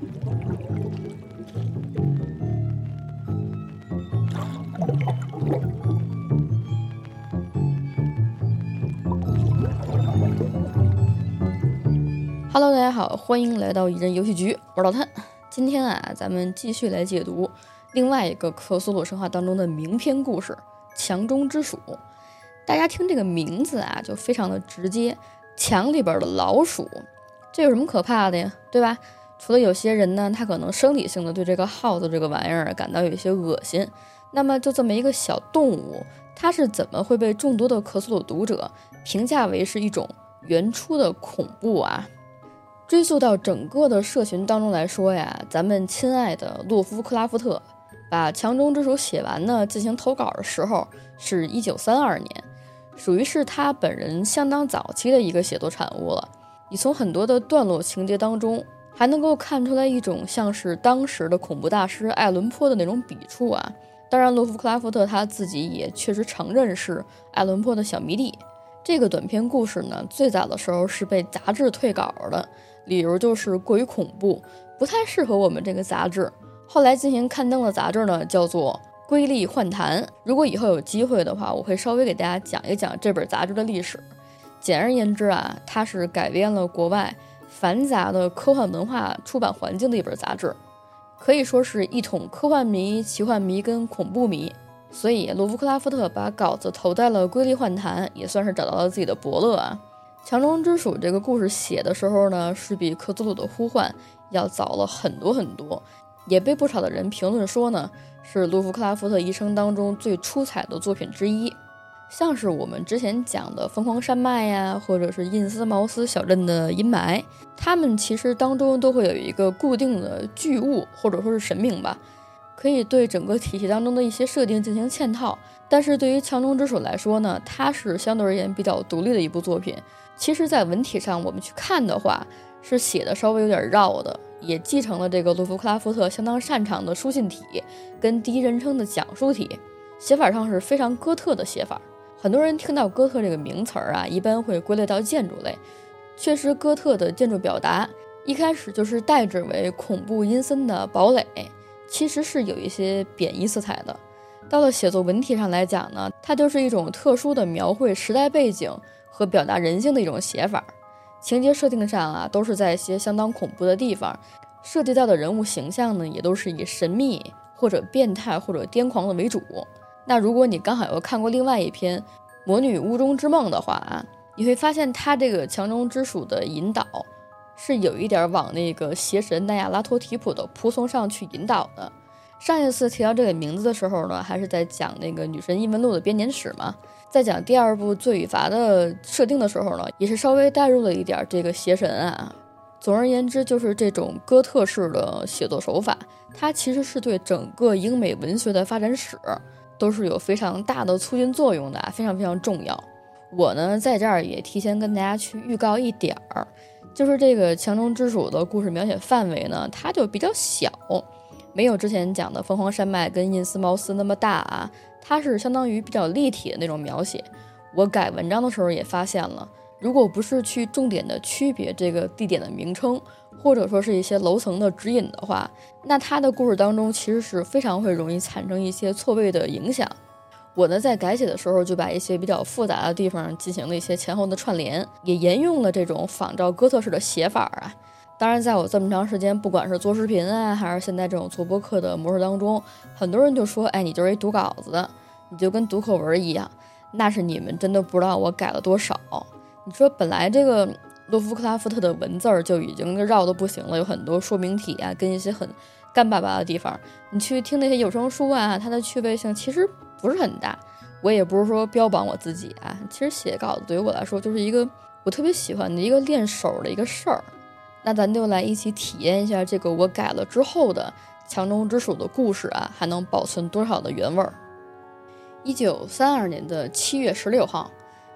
Hello，大家好，欢迎来到一人游戏局，我是老探。今天啊，咱们继续来解读另外一个克苏鲁神话当中的名篇故事《墙中之鼠》。大家听这个名字啊，就非常的直接，墙里边的老鼠，这有什么可怕的呀？对吧？除了有些人呢，他可能生理性的对这个耗子这个玩意儿感到有一些恶心，那么就这么一个小动物，它是怎么会被众多的咳嗽的读者评价为是一种原初的恐怖啊？追溯到整个的社群当中来说呀，咱们亲爱的洛夫克拉夫特把《墙中之鼠》写完呢，进行投稿的时候是一九三二年，属于是他本人相当早期的一个写作产物了。你从很多的段落情节当中，还能够看出来一种像是当时的恐怖大师艾伦坡的那种笔触啊。当然，洛夫克拉夫特他自己也确实承认是艾伦坡的小迷弟。这个短篇故事呢，最早的时候是被杂志退稿的。理由就是过于恐怖，不太适合我们这个杂志。后来进行刊登的杂志呢，叫做《瑰丽幻谈》。如果以后有机会的话，我会稍微给大家讲一讲这本杂志的历史。简而言之啊，它是改编了国外繁杂的科幻文化出版环境的一本杂志，可以说是一统科幻迷、奇幻迷跟恐怖迷。所以，罗夫克拉夫特把稿子投在了《瑰丽幻谈》，也算是找到了自己的伯乐啊。墙中之鼠这个故事写的时候呢，是比克苏鲁的呼唤要早了很多很多，也被不少的人评论说呢，是卢夫克拉夫特一生当中最出彩的作品之一。像是我们之前讲的疯狂山脉呀，或者是印斯茅斯小镇的阴霾，他们其实当中都会有一个固定的巨物或者说是神明吧，可以对整个体系当中的一些设定进行嵌套。但是对于强中之鼠来说呢，它是相对而言比较独立的一部作品。其实，在文体上，我们去看的话，是写的稍微有点绕的，也继承了这个洛夫克拉夫特相当擅长的书信体跟第一人称的讲述体，写法上是非常哥特的写法。很多人听到哥特这个名词儿啊，一般会归类到建筑类。确实，哥特的建筑表达一开始就是代指为恐怖阴森的堡垒，其实是有一些贬义色彩的。到了写作文体上来讲呢，它就是一种特殊的描绘时代背景。和表达人性的一种写法，情节设定上啊，都是在一些相当恐怖的地方，涉及到的人物形象呢，也都是以神秘或者变态或者癫狂的为主。那如果你刚好又看过另外一篇《魔女屋中之梦》的话啊，你会发现它这个墙中之鼠的引导是有一点往那个邪神奈亚拉托提普的仆从上去引导的。上一次提到这个名字的时候呢，还是在讲那个女神异闻录的编年史嘛。在讲第二部罪与罚的设定的时候呢，也是稍微带入了一点这个邪神啊。总而言之，就是这种哥特式的写作手法，它其实是对整个英美文学的发展史都是有非常大的促进作用的，非常非常重要。我呢，在这儿也提前跟大家去预告一点儿，就是这个强中之鼠的故事描写范围呢，它就比较小，没有之前讲的凤凰山脉跟印斯茅斯那么大啊。它是相当于比较立体的那种描写。我改文章的时候也发现了，如果不是去重点的区别这个地点的名称，或者说是一些楼层的指引的话，那它的故事当中其实是非常会容易产生一些错位的影响。我呢在改写的时候就把一些比较复杂的地方进行了一些前后的串联，也沿用了这种仿照哥特式的写法啊。当然，在我这么长时间，不管是做视频啊，还是现在这种做播客的模式当中，很多人就说：“哎，你就是一读稿子的，你就跟读课文一样。”那是你们真的不知道我改了多少。你说，本来这个洛夫克拉夫特的文字儿就已经绕的不行了，有很多说明体啊，跟一些很干巴巴的地方。你去听那些有声书啊，它的趣味性其实不是很大。我也不是说标榜我自己啊，其实写稿子对于我来说就是一个我特别喜欢的一个练手的一个事儿。那咱就来一起体验一下这个我改了之后的强中之鼠的故事啊，还能保存多少的原味儿？一九三二年的七月十六号，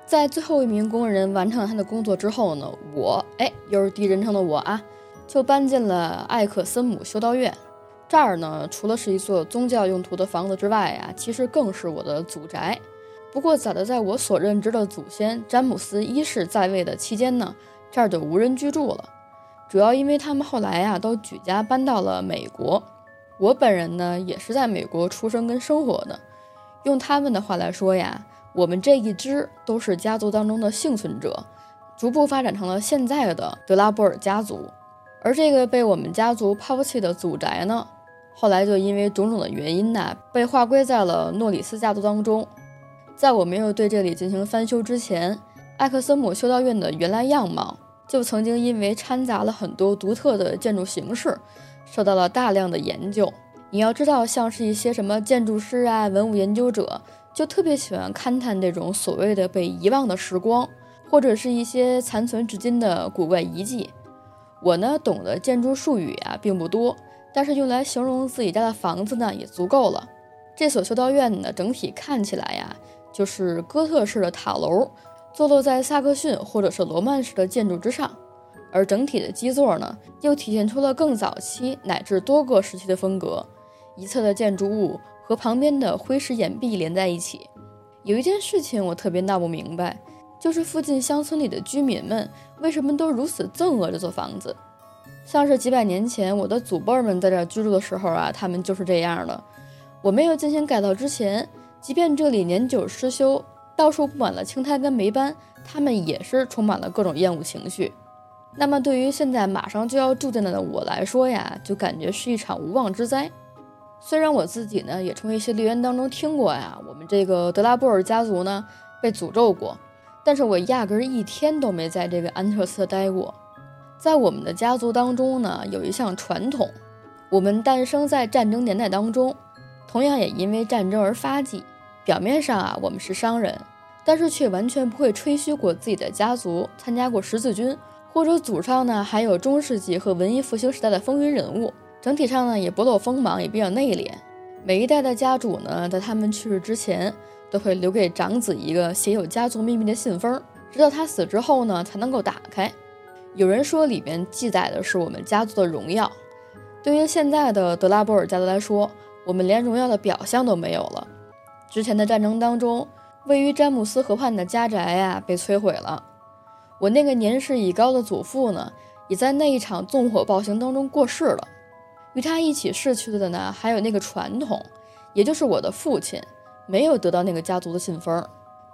在最后一名工人完成了他的工作之后呢，我哎，又是第一人称的我啊，就搬进了艾克森姆修道院。这儿呢，除了是一座宗教用途的房子之外啊，其实更是我的祖宅。不过早的在我所认知的祖先詹姆斯一世在位的期间呢，这儿就无人居住了。主要因为他们后来呀都举家搬到了美国。我本人呢也是在美国出生跟生活的。用他们的话来说呀，我们这一支都是家族当中的幸存者，逐步发展成了现在的德拉波尔家族。而这个被我们家族抛弃的祖宅呢，后来就因为种种的原因呢，被划归在了诺里斯家族当中。在我没有对这里进行翻修之前，艾克森姆修道院的原来样貌。就曾经因为掺杂了很多独特的建筑形式，受到了大量的研究。你要知道，像是一些什么建筑师啊、文物研究者，就特别喜欢勘探这种所谓的被遗忘的时光，或者是一些残存至今的古怪遗迹。我呢，懂的建筑术语啊并不多，但是用来形容自己家的房子呢也足够了。这所修道院呢，整体看起来呀，就是哥特式的塔楼。坐落在萨克逊或者是罗曼式的建筑之上，而整体的基座呢，又体现出了更早期乃至多个时期的风格。一侧的建筑物和旁边的灰石岩壁连在一起。有一件事情我特别闹不明白，就是附近乡村里的居民们为什么都如此憎恶这座房子？像是几百年前我的祖辈们在这居住的时候啊，他们就是这样的。我没有进行改造之前，即便这里年久失修。到处布满了青苔跟霉斑，他们也是充满了各种厌恶情绪。那么对于现在马上就要住进来的我来说呀，就感觉是一场无妄之灾。虽然我自己呢也从一些留言当中听过呀，我们这个德拉布尔家族呢被诅咒过，但是我压根一天都没在这个安特斯特待过。在我们的家族当中呢，有一项传统，我们诞生在战争年代当中，同样也因为战争而发迹。表面上啊，我们是商人，但是却完全不会吹嘘过自己的家族参加过十字军，或者祖上呢还有中世纪和文艺复兴时代的风云人物。整体上呢也不露锋芒，也比较内敛。每一代的家主呢，在他们去世之前，都会留给长子一个写有家族秘密的信封，直到他死之后呢才能够打开。有人说里面记载的是我们家族的荣耀。对于现在的德拉波尔家族来说，我们连荣耀的表象都没有了。之前的战争当中，位于詹姆斯河畔的家宅呀被摧毁了。我那个年事已高的祖父呢，也在那一场纵火暴行当中过世了。与他一起逝去的呢，还有那个传统，也就是我的父亲没有得到那个家族的信封。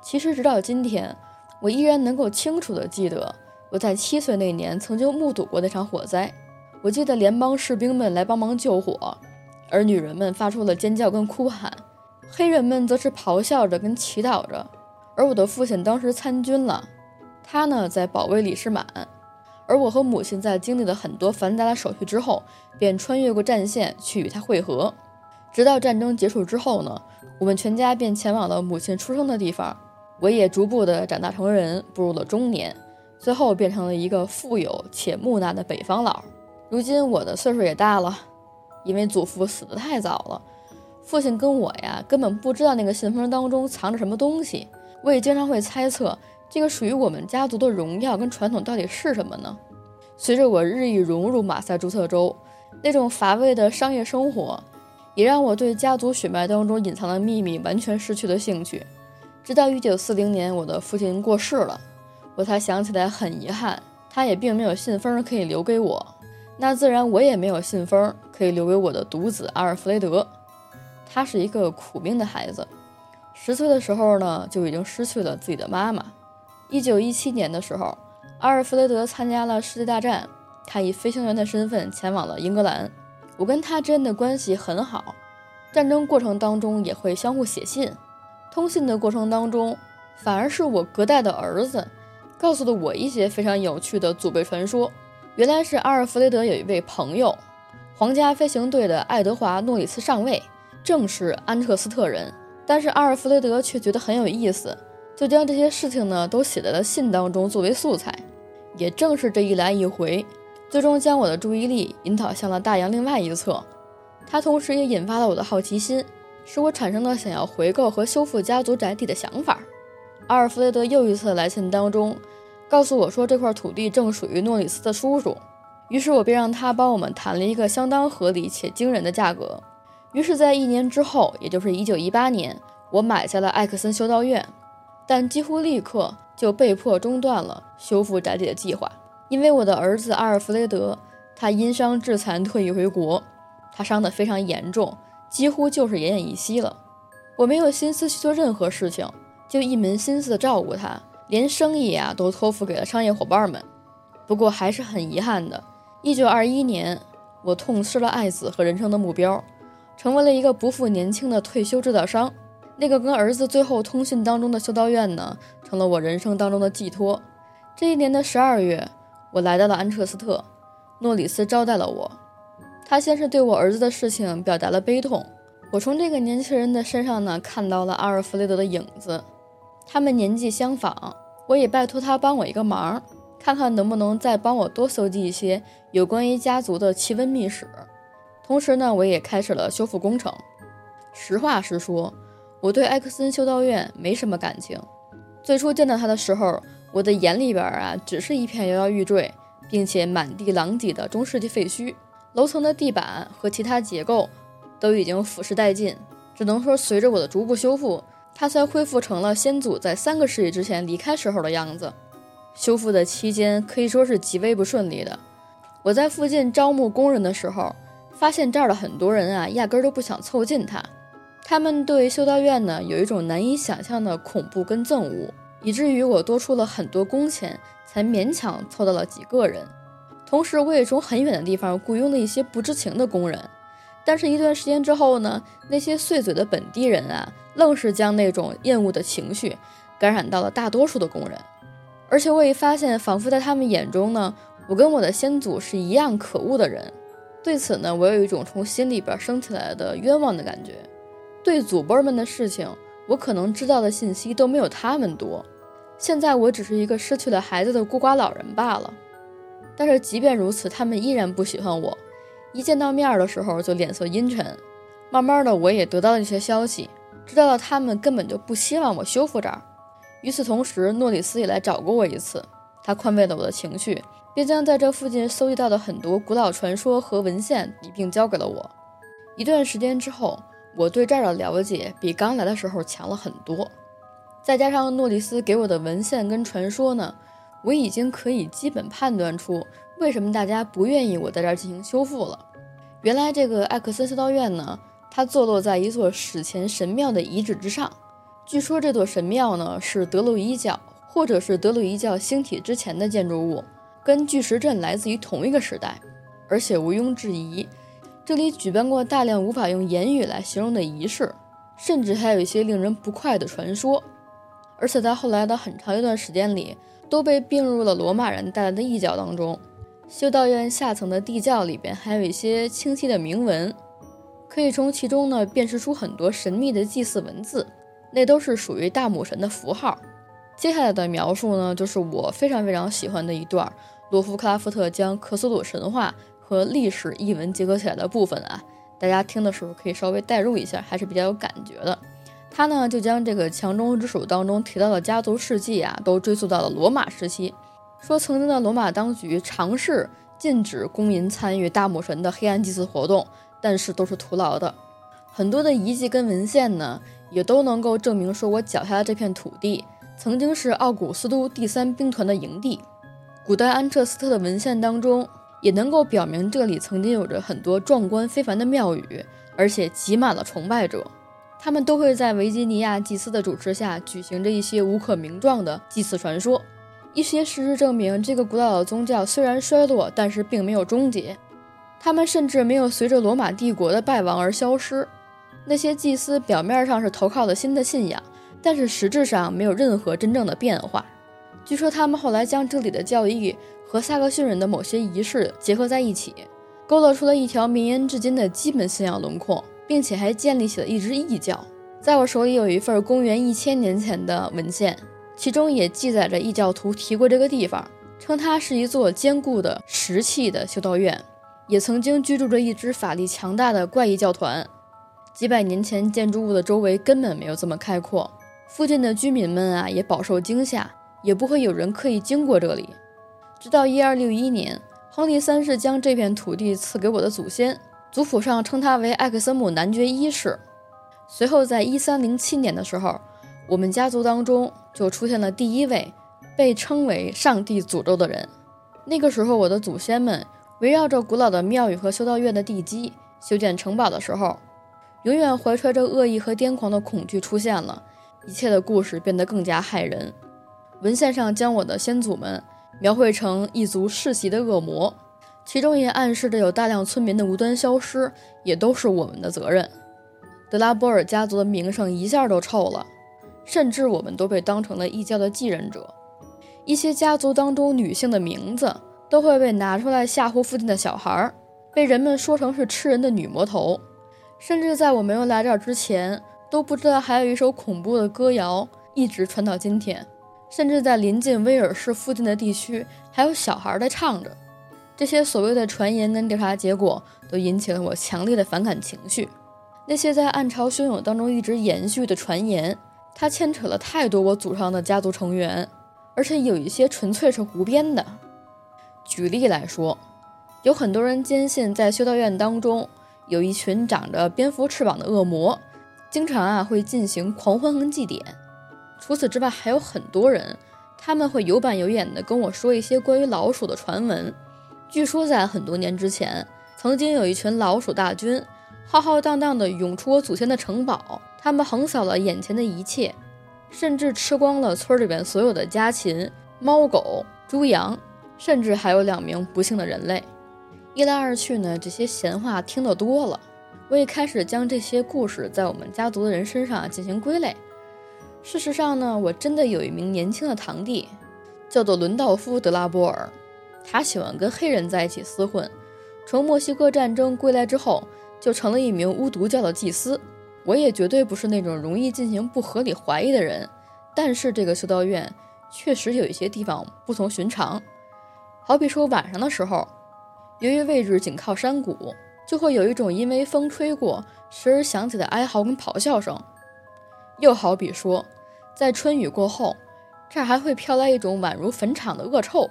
其实直到今天，我依然能够清楚地记得我在七岁那年曾经目睹过那场火灾。我记得联邦士兵们来帮忙救火，而女人们发出了尖叫跟哭喊。黑人们则是咆哮着跟祈祷着，而我的父亲当时参军了，他呢在保卫李士满，而我和母亲在经历了很多繁杂的手续之后，便穿越过战线去与他会合。直到战争结束之后呢，我们全家便前往了母亲出生的地方。我也逐步的长大成人，步入了中年，最后变成了一个富有且木讷的北方佬。如今我的岁数也大了，因为祖父死得太早了。父亲跟我呀，根本不知道那个信封当中藏着什么东西。我也经常会猜测，这个属于我们家族的荣耀跟传统到底是什么呢？随着我日益融入马赛诸塞州，那种乏味的商业生活，也让我对家族血脉当中隐藏的秘密完全失去了兴趣。直到1940年，我的父亲过世了，我才想起来很遗憾，他也并没有信封可以留给我。那自然，我也没有信封可以留给我的独子阿尔弗雷德。他是一个苦命的孩子，十岁的时候呢就已经失去了自己的妈妈。一九一七年的时候，阿尔弗雷德参加了世界大战，他以飞行员的身份前往了英格兰。我跟他之间的关系很好，战争过程当中也会相互写信。通信的过程当中，反而是我隔代的儿子告诉了我一些非常有趣的祖辈传说。原来是阿尔弗雷德有一位朋友，皇家飞行队的爱德华诺里斯上尉。正是安彻斯特人，但是阿尔弗雷德却觉得很有意思，就将这些事情呢都写在了信当中作为素材。也正是这一来一回，最终将我的注意力引导向了大洋另外一侧。它同时也引发了我的好奇心，使我产生了想要回购和修复家族宅邸的想法。阿尔弗雷德又一次来信当中，告诉我说这块土地正属于诺里斯的叔叔，于是我便让他帮我们谈了一个相当合理且惊人的价格。于是，在一年之后，也就是一九一八年，我买下了艾克森修道院，但几乎立刻就被迫中断了修复宅邸的计划。因为我的儿子阿尔弗雷德，他因伤致残退役回国，他伤得非常严重，几乎就是奄奄一息了。我没有心思去做任何事情，就一门心思的照顾他，连生意啊都托付给了商业伙伴们。不过还是很遗憾的，一九二一年，我痛失了爱子和人生的目标，成为了一个不复年轻的退休制造商。那个跟儿子最后通讯当中的修道院呢，成了我人生当中的寄托。这一年的十二月，我来到了安彻斯特，诺里斯招待了我。他先是对我儿子的事情表达了悲痛。我从这个年轻人的身上呢，看到了阿尔弗雷德的影子。他们年纪相仿，我也拜托他帮我一个忙，看看能不能再帮我多搜集一些有关于家族的奇闻秘史。同时呢，我也开始了修复工程。实话实说。我对艾克森修道院没什么感情。最初见到他的时候，我的眼里边啊，只是一片摇摇欲坠，并且满地狼藉的中世纪废墟。楼层的地板和其他结构都已经腐蚀殆尽。只能说，随着我的逐步修复，它才恢复成了先祖在三个世纪之前离开时候的样子。修复的期间可以说是极为不顺利的。我在附近招募工人的时候，发现这儿的很多人啊，压根都不想凑近它。他们对修道院呢有一种难以想象的恐怖跟憎恶，以至于我多出了很多工钱，才勉强凑到了几个人。同时，我也从很远的地方雇佣了一些不知情的工人。但是，一段时间之后呢，那些碎嘴的本地人啊，愣是将那种厌恶的情绪感染到了大多数的工人。而且，我也发现，仿佛在他们眼中呢，我跟我的先祖是一样可恶的人。对此呢，我有一种从心里边升起来的冤枉的感觉。对祖辈们的事情，我可能知道的信息都没有他们多。现在我只是一个失去了孩子的孤寡老人罢了。但是即便如此，他们依然不喜欢我。一见到面的时候就脸色阴沉。慢慢的，我也得到了一些消息，知道了他们根本就不希望我修复这儿。与此同时，诺里斯也来找过我一次，他宽慰了我的情绪，并将在这附近搜集到的很多古老传说和文献一并交给了我。一段时间之后。我对这儿的了解比刚来的时候强了很多，再加上诺里斯给我的文献跟传说呢，我已经可以基本判断出为什么大家不愿意我在这儿进行修复了。原来这个艾克森修道院呢，它坐落在一座史前神庙的遗址之上。据说这座神庙呢是德鲁伊教或者是德鲁伊教兴起之前的建筑物，跟巨石阵来自于同一个时代，而且毋庸置疑。这里举办过大量无法用言语来形容的仪式，甚至还有一些令人不快的传说。而且在后来的很长一段时间里，都被并入了罗马人带来的异教当中。修道院下层的地窖里边还有一些清晰的铭文，可以从其中呢辨识出很多神秘的祭祀文字，那都是属于大母神的符号。接下来的描述呢，就是我非常非常喜欢的一段，罗夫克拉夫特将克苏鲁神话。和历史译文结合起来的部分啊，大家听的时候可以稍微代入一下，还是比较有感觉的。他呢就将这个强中之属当中提到的家族事迹啊，都追溯到了罗马时期，说曾经的罗马当局尝试禁止公民参与大母神的黑暗祭祀活动，但是都是徒劳的。很多的遗迹跟文献呢，也都能够证明说我脚下的这片土地曾经是奥古斯都第三兵团的营地。古代安彻斯特的文献当中。也能够表明这里曾经有着很多壮观非凡的庙宇，而且挤满了崇拜者。他们都会在维吉尼亚祭司的主持下举行着一些无可名状的祭祀传说。一些事实证明，这个古老的宗教虽然衰落，但是并没有终结。他们甚至没有随着罗马帝国的败亡而消失。那些祭司表面上是投靠了新的信仰，但是实质上没有任何真正的变化。据说他们后来将这里的教义。和萨克逊人的某些仪式结合在一起，勾勒出了一条绵延至今的基本信仰轮廓，并且还建立起了一支异教。在我手里有一份公元一千年前的文献，其中也记载着异教徒提过这个地方，称它是一座坚固的石砌的修道院，也曾经居住着一支法力强大的怪异教团。几百年前，建筑物的周围根本没有这么开阔，附近的居民们啊也饱受惊吓，也不会有人刻意经过这里。直到一二六一年，亨利三世将这片土地赐给我的祖先，族谱上称他为艾克森姆男爵一世。随后，在一三零七年的时候，我们家族当中就出现了第一位被称为上帝诅咒的人。那个时候，我的祖先们围绕着古老的庙宇和修道院的地基修建城堡的时候，永远怀揣着恶意和癫狂的恐惧出现了，一切的故事变得更加骇人。文献上将我的先祖们描绘成一族世袭的恶魔，其中也暗示着有大量村民的无端消失，也都是我们的责任。德拉波尔家族的名声一下都臭了，甚至我们都被当成了异教的继任者。一些家族当中女性的名字都会被拿出来吓唬附近的小孩儿，被人们说成是吃人的女魔头。甚至在我没有来这儿之前，都不知道还有一首恐怖的歌谣一直传到今天。甚至在临近威尔士附近的地区，还有小孩在唱着。这些所谓的传言跟调查结果，都引起了我强烈的反感情绪。那些在暗潮汹涌当中一直延续的传言，它牵扯了太多我祖上的家族成员，而且有一些纯粹是胡编的。举例来说，有很多人坚信在修道院当中有一群长着蝙蝠翅膀的恶魔，经常啊会进行狂欢和祭典。除此之外，还有很多人，他们会有板有眼的跟我说一些关于老鼠的传闻。据说在很多年之前，曾经有一群老鼠大军，浩浩荡荡地涌出我祖先的城堡，他们横扫了眼前的一切，甚至吃光了村里边所有的家禽、猫狗、猪羊，甚至还有两名不幸的人类。一来二去呢，这些闲话听得多了，我也开始将这些故事在我们家族的人身上进行归类。事实上呢，我真的有一名年轻的堂弟，叫做伦道夫·德拉波尔。他喜欢跟黑人在一起厮混。从墨西哥战争归来之后，就成了一名巫毒教的祭司。我也绝对不是那种容易进行不合理怀疑的人。但是这个修道院确实有一些地方不同寻常，好比说晚上的时候，由于位置紧靠山谷，就会有一种因为风吹过时而响起的哀嚎跟咆哮声。又好比说，在春雨过后，这儿还会飘来一种宛如坟场的恶臭。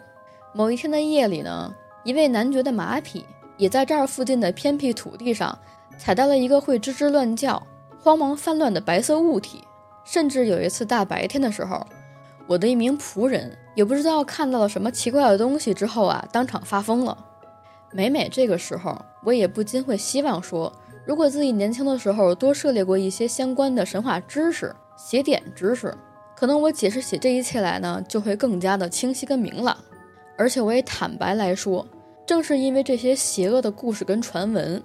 某一天的夜里呢，一位男爵的马匹也在这儿附近的偏僻土地上踩到了一个会吱吱乱叫、慌忙翻乱的白色物体。甚至有一次大白天的时候，我的一名仆人也不知道看到了什么奇怪的东西之后啊，当场发疯了。每每这个时候，我也不禁会希望说。如果自己年轻的时候多涉猎过一些相关的神话知识、写点知识，可能我解释起这一切来呢，就会更加的清晰跟明朗。而且我也坦白来说，正是因为这些邪恶的故事跟传闻，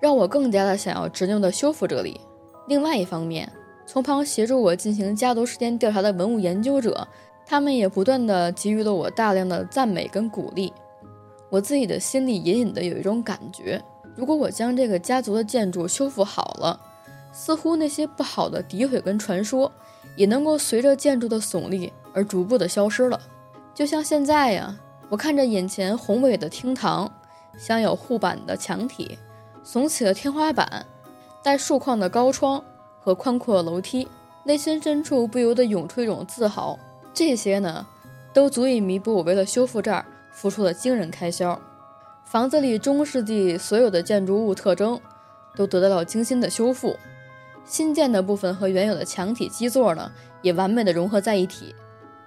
让我更加的想要执拗的修复这里。另外一方面，从旁协助我进行家族事件调查的文物研究者，他们也不断的给予了我大量的赞美跟鼓励。我自己的心里隐隐的有一种感觉。如果我将这个家族的建筑修复好了，似乎那些不好的诋毁跟传说也能够随着建筑的耸立而逐步的消失了。就像现在呀，我看着眼前宏伟的厅堂，镶有护板的墙体，耸起的天花板，带竖框的高窗和宽阔的楼梯，内心深处不由得涌出一种自豪。这些呢，都足以弥补我为了修复这儿付出的惊人开销。房子里中世纪所有的建筑物特征都得到了精心的修复，新建的部分和原有的墙体基座呢也完美的融合在一起。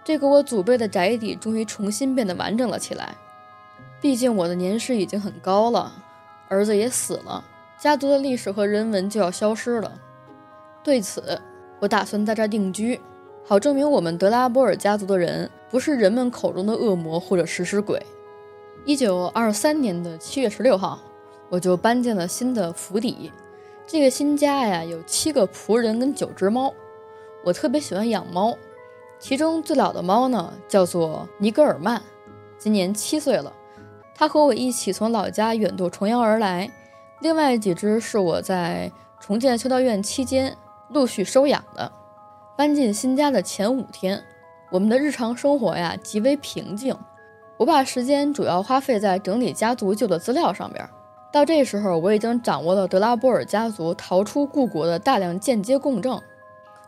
这个我祖辈的宅邸终于重新变得完整了起来。毕竟我的年事已经很高了，儿子也死了，家族的历史和人文就要消失了。对此，我打算在这定居，好证明我们德拉波尔家族的人不是人们口中的恶魔或者食尸鬼。一九二三年的七月十六号，我就搬进了新的府邸。这个新家呀，有七个仆人跟九只猫。我特别喜欢养猫，其中最老的猫呢，叫做尼格尔曼，今年七岁了。它和我一起从老家远渡重洋而来。另外几只是我在重建修道院期间陆续收养的。搬进新家的前五天，我们的日常生活呀，极为平静。我把时间主要花费在整理家族旧的资料上边。到这时候，我已经掌握了德拉波尔家族逃出故国的大量间接供证。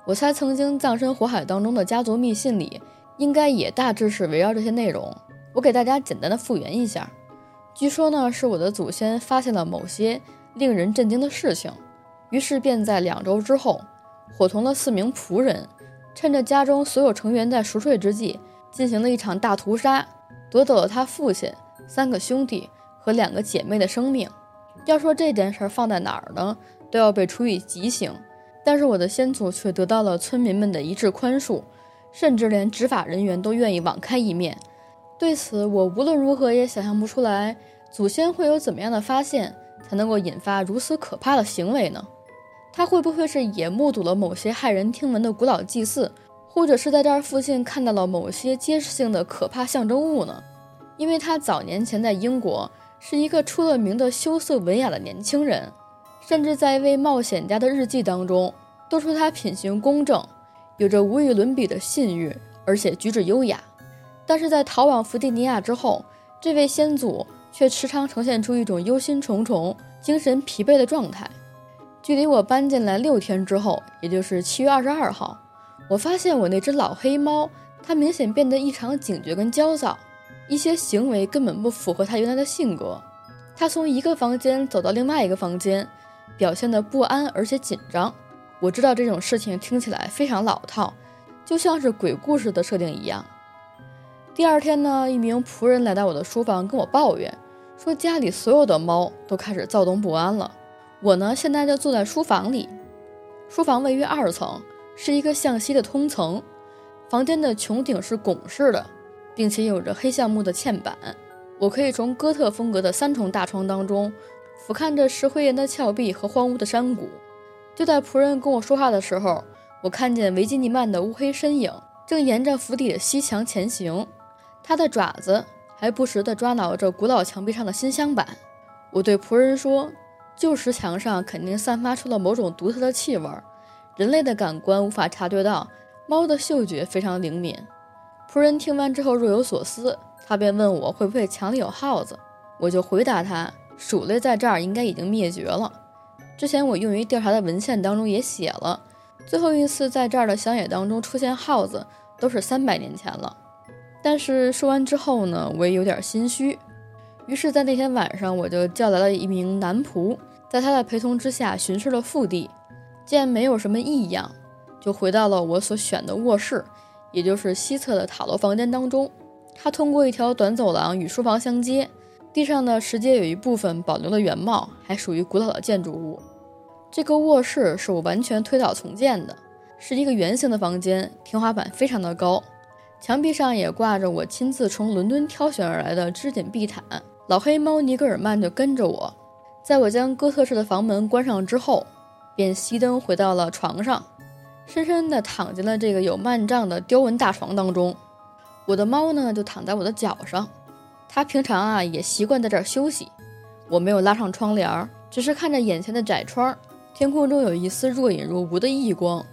我猜，曾经葬身火海当中的家族密信里，应该也大致是围绕这些内容。我给大家简单的复原一下。据说呢，是我的祖先发现了某些令人震惊的事情，于是便在两周之后，伙同了四名仆人，趁着家中所有成员在熟睡之际，进行了一场大屠杀。夺走了他父亲三个兄弟和两个姐妹的生命。要说这件事儿放在哪儿呢，都要被处以极刑。但是我的先祖却得到了村民们的一致宽恕，甚至连执法人员都愿意网开一面。对此，我无论如何也想象不出来，祖先会有怎么样的发现，才能够引发如此可怕的行为呢？他会不会是也目睹了某些骇人听闻的古老祭祀，或者是在这儿附近看到了某些揭示性的可怕象征物呢？因为他早年前在英国是一个出了名的羞涩文雅的年轻人。甚至在一位冒险家的日记当中，都说他品行公正，有着无与伦比的信誉，而且举止优雅。但是在逃往弗吉尼亚之后，这位先祖却时常呈现出一种忧心忡忡、精神疲惫的状态。距离我搬进来六天之后，也就是七月二十二号，我发现我那只老黑猫，它明显变得异常警觉跟焦躁，一些行为根本不符合它原来的性格。它从一个房间走到另外一个房间。表现的不安而且紧张，我知道这种事情听起来非常老套，就像是鬼故事的设定一样。第二天呢，一名仆人来到我的书房跟我抱怨，说家里所有的猫都开始躁动不安了。我呢，现在就坐在书房里，书房位于二层，是一个向西的通层，房间的穹顶是拱式的，并且有着黑橡木的嵌板，我可以从哥特风格的三重大窗当中。俯瞰着石灰岩的峭壁和荒芜的山谷，就在仆人跟我说话的时候，我看见维基尼曼的乌黑身影正沿着府邸的西墙前行，他的爪子还不时地抓挠着古老墙壁上的新香板。我对仆人说：“旧石墙上肯定散发出了某种独特的气味，人类的感官无法察觉到，猫的嗅觉非常灵敏。”仆人听完之后若有所思，他便问我会不会墙里有耗子，我就回答他。鼠类在这儿应该已经灭绝了。之前我用于调查的文献当中也写了，最后一次在这儿的乡野当中出现耗子都是三百年前了。但是说完之后呢，我也有点心虚。于是，在那天晚上，我就叫来了一名男仆，在他的陪同之下巡视了腹地，见没有什么异样，就回到了我所选的卧室，也就是西侧的塔楼房间当中。它通过一条短走廊与书房相接。地上的石阶有一部分保留了原貌，还属于古老的建筑物。这个卧室是我完全推倒重建的，是一个圆形的房间，天花板非常的高，墙壁上也挂着我亲自从伦敦挑选而来的织锦地毯。老黑猫尼格尔曼就跟着我，在我将哥特式的房门关上之后，便熄灯回到了床上，深深地躺进了这个有幔帐的雕纹大床当中。我的猫呢，就躺在我的脚上。它平常啊也习惯在这儿休息。我没有拉上窗帘，只是看着眼前的窄窗，天空中有一丝若隐若无的异光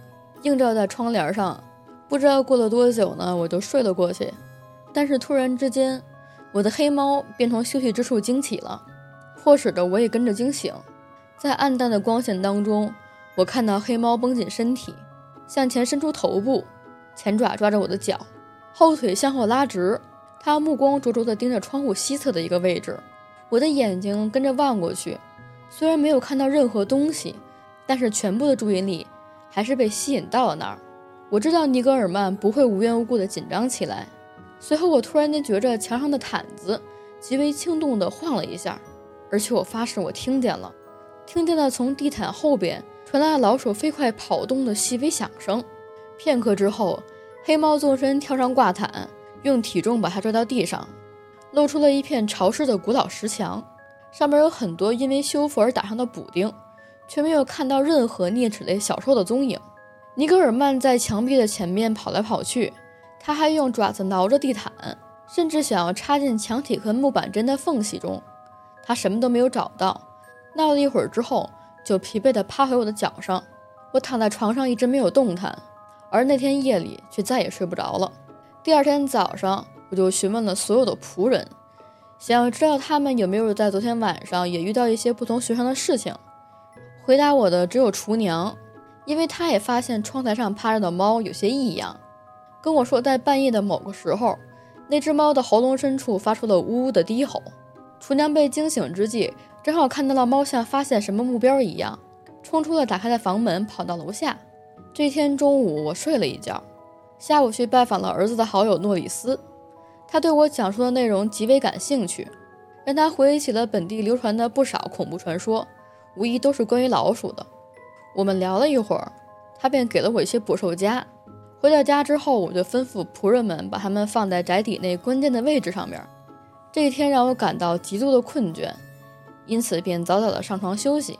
映照在窗帘上。不知道过了多久呢，我就睡了过去。但是突然之间，我的黑猫便从休息之处惊起了，迫使着我也跟着惊醒。在暗淡的光线当中，我看到黑猫绷紧身体，向前伸出头部，前爪抓着我的脚，后腿向后拉直。他目光灼灼地盯着窗户西侧的一个位置，我的眼睛跟着望过去，虽然没有看到任何东西，但是全部的注意力还是被吸引到了那儿。我知道尼格尔曼不会无缘无故地紧张起来。随后，我突然间觉着墙上的毯子极为轻动地晃了一下，而且我发誓我听见了，听见了从地毯后边传来老鼠飞快跑动的细微响声。片刻之后，黑猫纵身跳上挂毯。用体重把它拽到地上，露出了一片潮湿的古老石墙，上面有很多因为修复而打上的补丁，却没有看到任何啮齿类小兽的踪影。尼格尔曼在墙壁的前面跑来跑去，他还用爪子挠着地毯，甚至想要插进墙体和木板针的缝隙中。他什么都没有找到，闹了一会儿之后，就疲惫地趴回我的脚上。我躺在床上一直没有动弹，而那天夜里却再也睡不着了。第二天早上，我就询问了所有的仆人，想要知道他们有没有在昨天晚上也遇到一些不同寻常的事情。回答我的只有厨娘，因为她也发现窗台上趴着的猫有些异样，跟我说在半夜的某个时候，那只猫的喉咙深处发出了呜呜的低吼。厨娘被惊醒之际，正好看到了猫像发现什么目标一样，冲出了打开的房门，跑到楼下。这天中午，我睡了一觉。下午去拜访了儿子的好友诺里斯，他对我讲述的内容极为感兴趣。让他回忆起了本地流传的不少恐怖传说，无疑都是关于老鼠的。我们聊了一会儿，他便给了我一些捕兽夹。回到家之后，我就吩咐仆人们把它们放在宅邸内关键的位置上面。这一天让我感到极度的困倦，因此便早早的上床休息。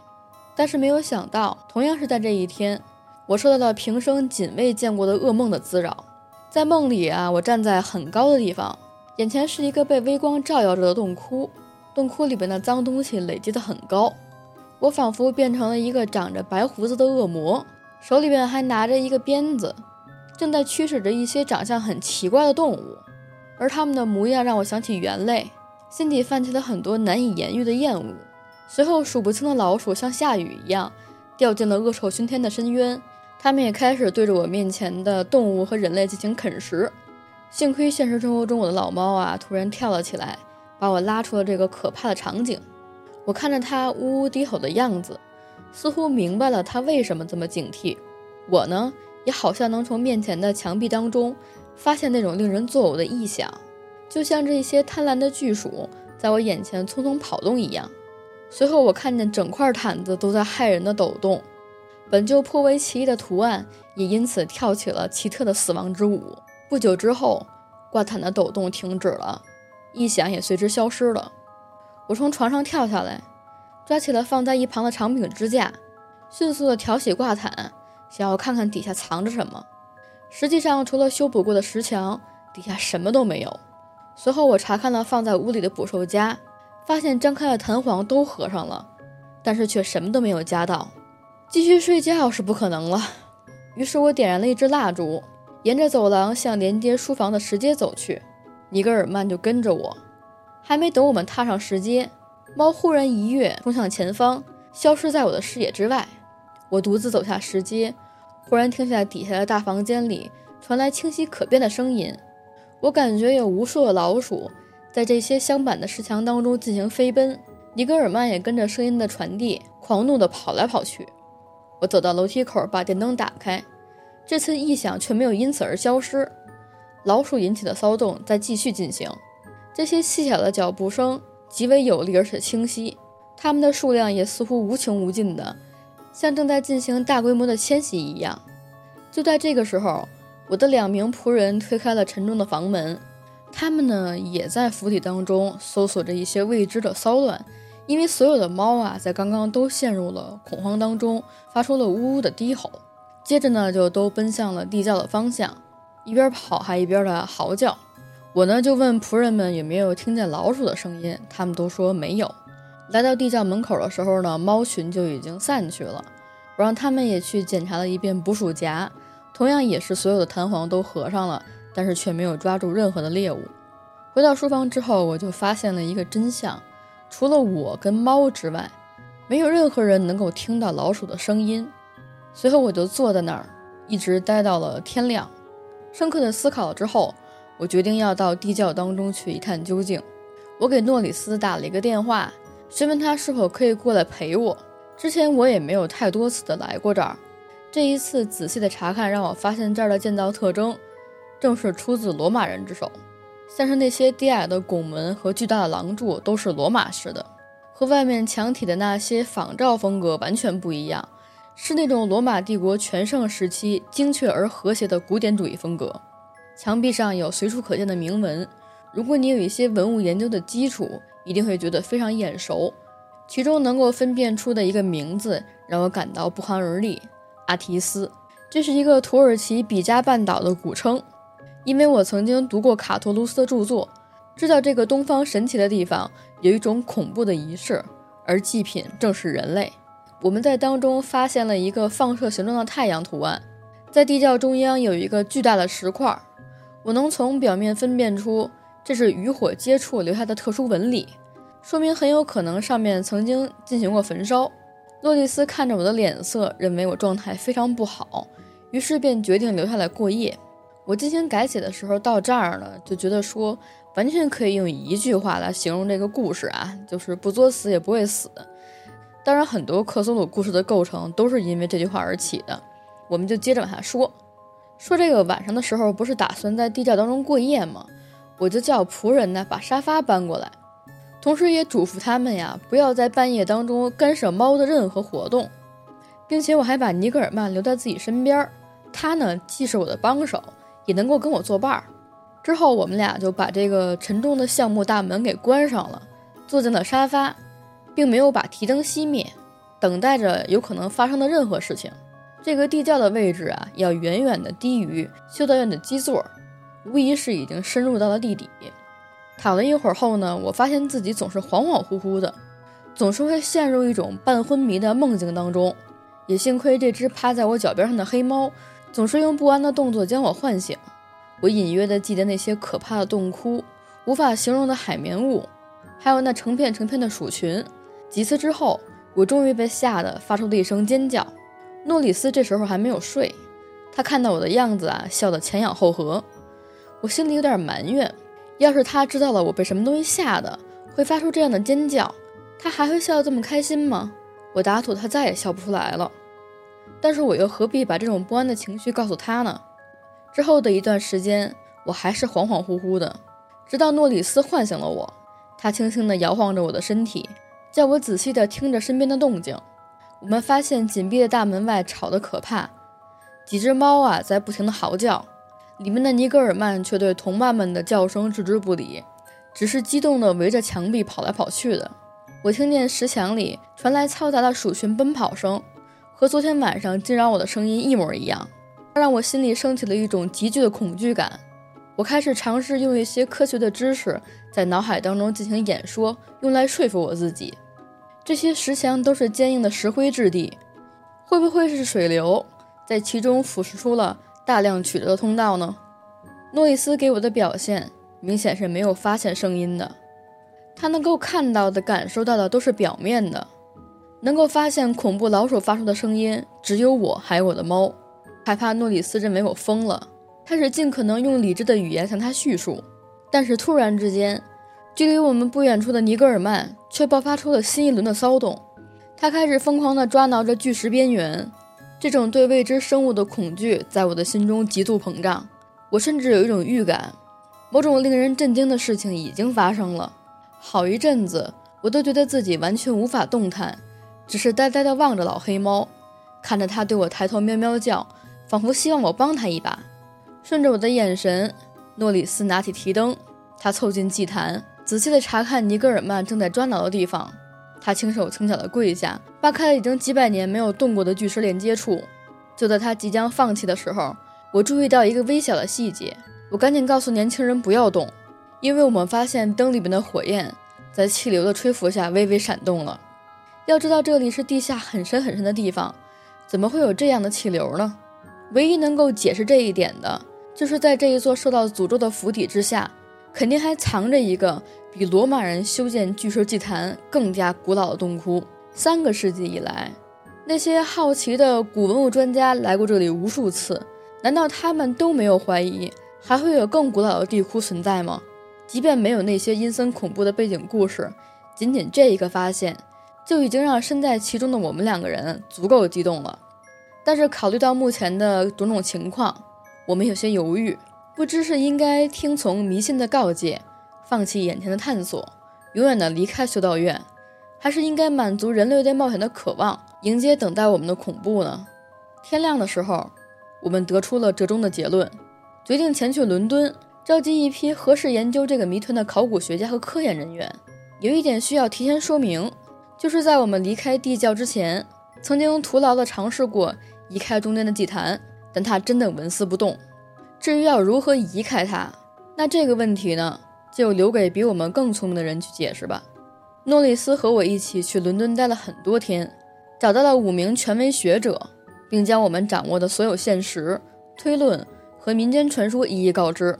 但是没有想到，同样是在这一天，我受到了平生仅未见过的噩梦的滋扰。在梦里啊，我站在很高的地方，眼前是一个被微光照耀着的洞窟，洞窟里边的脏东西累积得很高。我仿佛变成了一个长着白胡子的恶魔，手里边还拿着一个鞭子。正在驱使着一些长相很奇怪的动物，而它们的模样让我想起猿类，心底泛起了很多难以言喻的厌恶。随后，数不清的老鼠像下雨一样掉进了恶臭熏天的深渊，它们也开始对着我面前的动物和人类进行啃食。幸亏现实生活中我的老猫啊突然跳了起来，把我拉出了这个可怕的场景。我看着它呜呜低吼的样子，似乎明白了它为什么这么警惕。我呢？也好像能从面前的墙壁当中发现那种令人作呕的异响，就像这些贪婪的巨鼠在我眼前匆匆跑动一样。随后，我看见整块毯子都在骇人的抖动，本就颇为奇异的图案也因此跳起了奇特的死亡之舞。不久之后，挂毯的抖动停止了，异响也随之消失了。我从床上跳下来，抓起了放在一旁的长柄支架，迅速地挑起挂毯。想要看看底下藏着什么，实际上除了修补过的石墙，底下什么都没有。随后我查看了放在屋里的捕兽夹，发现张开的弹簧都合上了，但是却什么都没有夹到。继续睡觉是不可能了，于是我点燃了一支蜡烛，沿着走廊向连接书房的石阶走去。尼格尔曼就跟着我，还没等我们踏上石阶，猫忽然一跃冲向前方，消失在我的视野之外。我独自走下石阶。忽然听下底下的大房间里传来清晰可辨的声音，我感觉有无数的老鼠在这些镶板的石墙当中进行飞奔。尼格尔曼也跟着声音的传递，狂怒地跑来跑去。我走到楼梯口，把电灯打开，这次异响却没有因此而消失。老鼠引起的骚动在继续进行，这些细小的脚步声极为有力而且清晰，它们的数量也似乎无穷无尽的。像正在进行大规模的迁徙一样。就在这个时候，我的两名仆人推开了沉重的房门，他们呢也在府邸当中搜索着一些未知的骚乱，因为所有的猫啊在刚刚都陷入了恐慌当中，发出了呜呜的低吼，接着呢就都奔向了地窖的方向，一边跑还一边的嚎叫。我呢就问仆人们有没有听见老鼠的声音，他们都说没有。来到地窖门口的时候呢，猫群就已经散去了。我让他们也去检查了一遍捕鼠夹，同样也是所有的弹簧都合上了，但是却没有抓住任何的猎物。回到书房之后，我就发现了一个真相：除了我跟猫之外，没有任何人能够听到老鼠的声音。随后我就坐在那儿，一直待到了天亮。深刻的思考之后，我决定要到地窖当中去一探究竟。我给诺里斯打了一个电话。询问他是否可以过来陪我。之前我也没有太多次的来过这儿，这一次仔细的查看让我发现这儿的建造特征正是出自罗马人之手，像是那些低矮的拱门和巨大的廊柱都是罗马式的，和外面墙体的那些仿照风格完全不一样，是那种罗马帝国全盛时期精确而和谐的古典主义风格。墙壁上有随处可见的铭文，如果你有一些文物研究的基础。一定会觉得非常眼熟，其中能够分辨出的一个名字让我感到不寒而栗。阿提斯，这是一个土耳其比加半岛的古称。因为我曾经读过卡托卢斯的著作，知道这个东方神奇的地方有一种恐怖的仪式，而祭品正是人类。我们在当中发现了一个放射形状的太阳图案，在地窖中央有一个巨大的石块，我能从表面分辨出。这是与火接触留下的特殊纹理，说明很有可能上面曾经进行过焚烧。洛丽丝看着我的脸色，认为我状态非常不好，于是便决定留下来过夜。我进行改写的时候到这儿呢，就觉得说完全可以用一句话来形容这个故事啊，就是不作死也不会死。当然，很多克苏鲁故事的构成都是因为这句话而起的。我们就接着往下说，说这个晚上的时候不是打算在地窖当中过夜吗？我就叫仆人呢，把沙发搬过来。同时也嘱咐他们呀，不要在半夜当中干涉猫的任何活动，并且我还把尼格尔曼留在自己身边，他呢既是我的帮手，也能够跟我作伴儿。之后我们俩就把这个沉重的橡木大门给关上了，坐进了沙发，并没有把提灯熄灭，等待着有可能发生的任何事情。这个地窖的位置啊，要远远的低于修道院的基座，无疑是已经深入到了地底。躺了一会儿后呢，我发现自己总是恍恍惚惚的，总是会陷入一种半昏迷的梦境当中。也幸亏这只趴在我脚边上的黑猫，总是用不安的动作将我唤醒。我隐约的记得那些可怕的洞窟，无法形容的海绵物，还有那成片成片的鼠群。几次之后，我终于被吓得发出了一声尖叫。诺里斯这时候还没有睡，他看到我的样子啊，笑得前仰后合。我心里有点埋怨。要是他知道了我被什么东西吓的，会发出这样的尖叫，他还会笑得这么开心吗？我打赌他再也笑不出来了。但是我又何必把这种不安的情绪告诉他呢？之后的一段时间，我还是恍恍惚惚的，直到诺里斯唤醒了我。他轻轻地摇晃着我的身体，叫我仔细地听着身边的动静。我们发现紧闭的大门外吵得可怕，几只猫啊在不停地嚎叫。里面的尼格尔曼却对同伴们的叫声置之不理，只是激动地围着墙壁跑来跑去的。我听见石墙里传来嘈杂的鼠群奔跑声，和昨天晚上惊扰我的声音一模一样，让我心里升起了一种急剧的恐惧感。我开始尝试用一些科学的知识在脑海当中进行演说，用来说服我自己。这些石墙都是坚硬的石灰质地，会不会是水流在其中腐蚀出了？大量曲折的通道呢？诺里斯给我的表现明显是没有发现声音的，他能够看到的、感受到的都是表面的。能够发现恐怖老鼠发出的声音，只有我还有我的猫。害怕诺里斯认为我疯了，开始尽可能用理智的语言向他叙述。但是突然之间，距离我们不远处的尼格尔曼却爆发出了新一轮的骚动，他开始疯狂地抓挠着巨石边缘。这种对未知生物的恐惧在我的心中极度膨胀，我甚至有一种预感，某种令人震惊的事情已经发生了。好一阵子，我都觉得自己完全无法动弹，只是呆呆地望着老黑猫，看着它对我抬头喵喵叫，仿佛希望我帮它一把。顺着我的眼神，诺里斯拿起提灯，他凑近祭坛，仔细地查看尼格尔曼正在抓挠的地方。他轻手轻脚地跪下，扒开了已经几百年没有动过的巨石连接处。就在他即将放弃的时候，我注意到一个微小的细节。我赶紧告诉年轻人不要动，因为我们发现灯里面的火焰在气流的吹拂下微微闪动了。要知道这里是地下很深很深的地方，怎么会有这样的气流呢？唯一能够解释这一点的，就是在这一座受到诅咒的府邸之下，肯定还藏着一个。比罗马人修建巨石祭坛更加古老的洞窟。三个世纪以来，那些好奇的古文物专家来过这里无数次。难道他们都没有怀疑还会有更古老的地窟存在吗？即便没有那些阴森恐怖的背景故事，仅仅这一个发现就已经让身在其中的我们两个人足够激动了。但是考虑到目前的种种情况，我们有些犹豫，不知是应该听从迷信的告诫。放弃眼前的探索，永远的离开修道院，还是应该满足人类对冒险的渴望，迎接等待我们的恐怖呢？天亮的时候，我们得出了折中的结论，决定前去伦敦，召集一批合适研究这个谜团的考古学家和科研人员。有一点需要提前说明，就是在我们离开地窖之前，曾经徒劳地尝试过移开中间的祭坛，但它真的纹丝不动。至于要如何移开它，那这个问题呢？就留给比我们更聪明的人去解释吧。诺里斯和我一起去伦敦待了很多天，找到了五名权威学者，并将我们掌握的所有现实、推论和民间传说一一告知。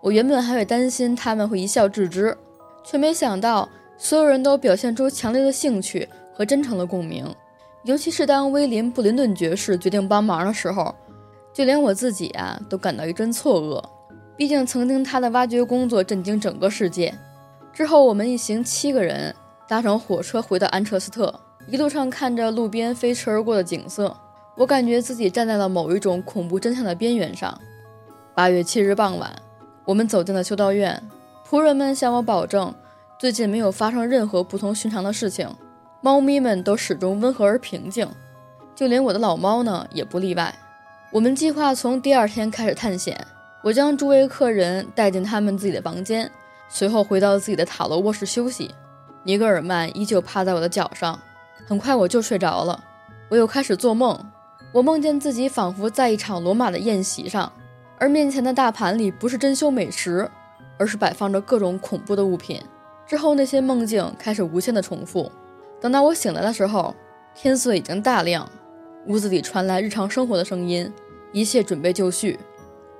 我原本还会担心他们会一笑置之，却没想到所有人都表现出强烈的兴趣和真诚的共鸣。尤其是当威廉·布林顿爵士决定帮忙的时候，就连我自己啊都感到一阵错愕。毕竟，曾经他的挖掘工作震惊整个世界。之后，我们一行七个人搭乘火车回到安彻斯特，一路上看着路边飞驰而过的景色，我感觉自己站在了某一种恐怖真相的边缘上。八月七日傍晚，我们走进了修道院，仆人们向我保证，最近没有发生任何不同寻常的事情，猫咪们都始终温和而平静，就连我的老猫呢也不例外。我们计划从第二天开始探险，我将诸位客人带进他们自己的房间，随后回到自己的塔楼卧室休息。尼格尔曼依旧趴在我的脚上，很快我就睡着了。我又开始做梦，我梦见自己仿佛在一场罗马的宴席上，而面前的大盘里不是珍馐美食，而是摆放着各种恐怖的物品。之后，那些梦境开始无限的重复。等到我醒来的时候，天色已经大亮，屋子里传来日常生活的声音，一切准备就绪。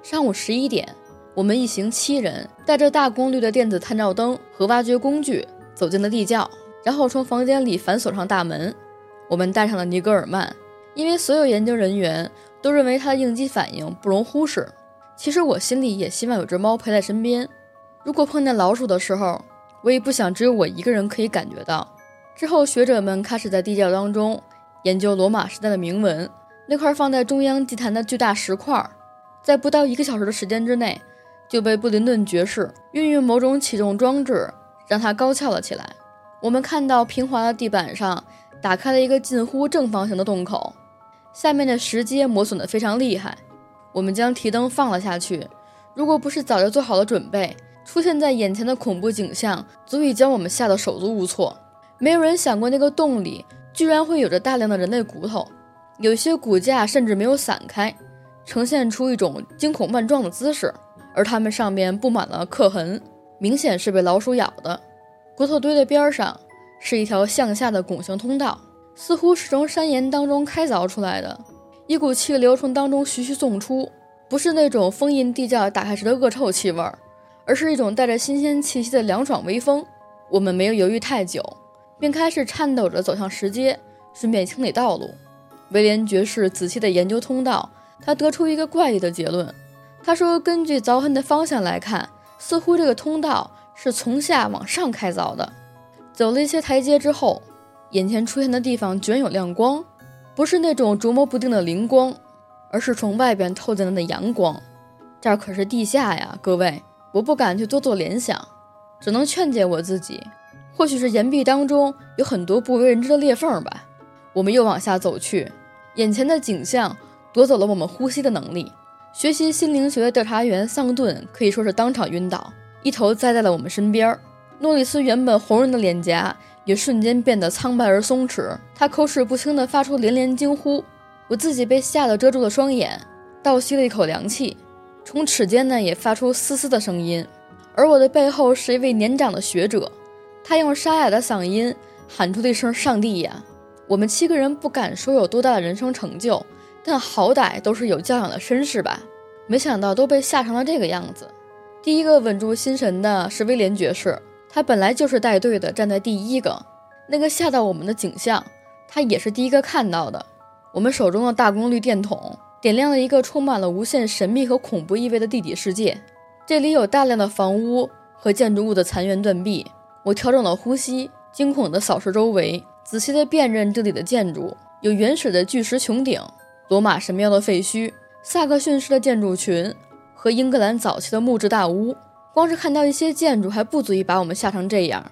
上午十一点，我们一行七人带着大功率的电子探照灯和挖掘工具走进了地窖，然后从房间里反锁上大门。我们带上了尼格尔曼，因为所有研究人员都认为他的应激反应不容忽视。其实我心里也希望有只猫陪在身边，如果碰见老鼠的时候。我也不想只有我一个人可以感觉到。之后，学者们开始在地窖当中研究罗马时代的铭文。那块放在中央祭坛的巨大石块，在不到一个小时的时间之内，就被布林顿爵士运用某种启动装置让它高翘了起来。我们看到平滑的地板上打开了一个近乎正方形的洞口，下面的石阶磨损得非常厉害。我们将提灯放了下去，如果不是早就做好了准备。出现在眼前的恐怖景象足以将我们吓得手足无措。没有人想过那个洞里居然会有着大量的人类骨头，有些骨架甚至没有散开，呈现出一种惊恐万状的姿势，而它们上面布满了刻痕，明显是被老鼠咬的。骨头堆的边上是一条向下的拱形通道，似乎是从山岩当中开凿出来的。一股气流从当中徐徐送出，不是那种封印地窖打开时的恶臭气味。而是一种带着新鲜气息的凉爽微风。我们没有犹豫太久，便开始颤抖着走向石阶，顺便清理道路。威廉爵士仔细地研究通道，他得出一个怪异的结论。他说：“根据凿痕的方向来看，似乎这个通道是从下往上开凿的。”走了一些台阶之后，眼前出现的地方居然有亮光，不是那种捉摸不定的灵光，而是从外边透进来的阳光。这可是地下呀，各位。我不敢去多做联想，只能劝解我自己。或许是岩壁当中有很多不为人知的裂缝吧。我们又往下走去，眼前的景象夺走了我们呼吸的能力。学习心灵学的调查员桑顿可以说是当场晕倒，一头栽在了我们身边。诺里斯原本红润的脸颊也瞬间变得苍白而松弛，他口齿不清地发出连连惊呼。我自己被吓得遮住了双眼，倒吸了一口凉气。从齿间呢也发出嘶嘶的声音，而我的背后是一位年长的学者，他用沙哑的嗓音喊出了一声“上帝呀”！我们七个人不敢说有多大的人生成就，但好歹都是有教养的绅士吧？没想到都被吓成了这个样子。第一个稳住心神的是威廉爵士，他本来就是带队的，站在第一个。那个吓到我们的景象，他也是第一个看到的。我们手中的大功率电筒。点亮了一个充满了无限神秘和恐怖意味的地底世界，这里有大量的房屋和建筑物的残垣断壁。我调整了呼吸，惊恐地扫视周围，仔细地辨认这里的建筑：有原始的巨石穹顶、罗马神庙的废墟、萨克逊式的建筑群和英格兰早期的木质大屋。光是看到一些建筑还不足以把我们吓成这样，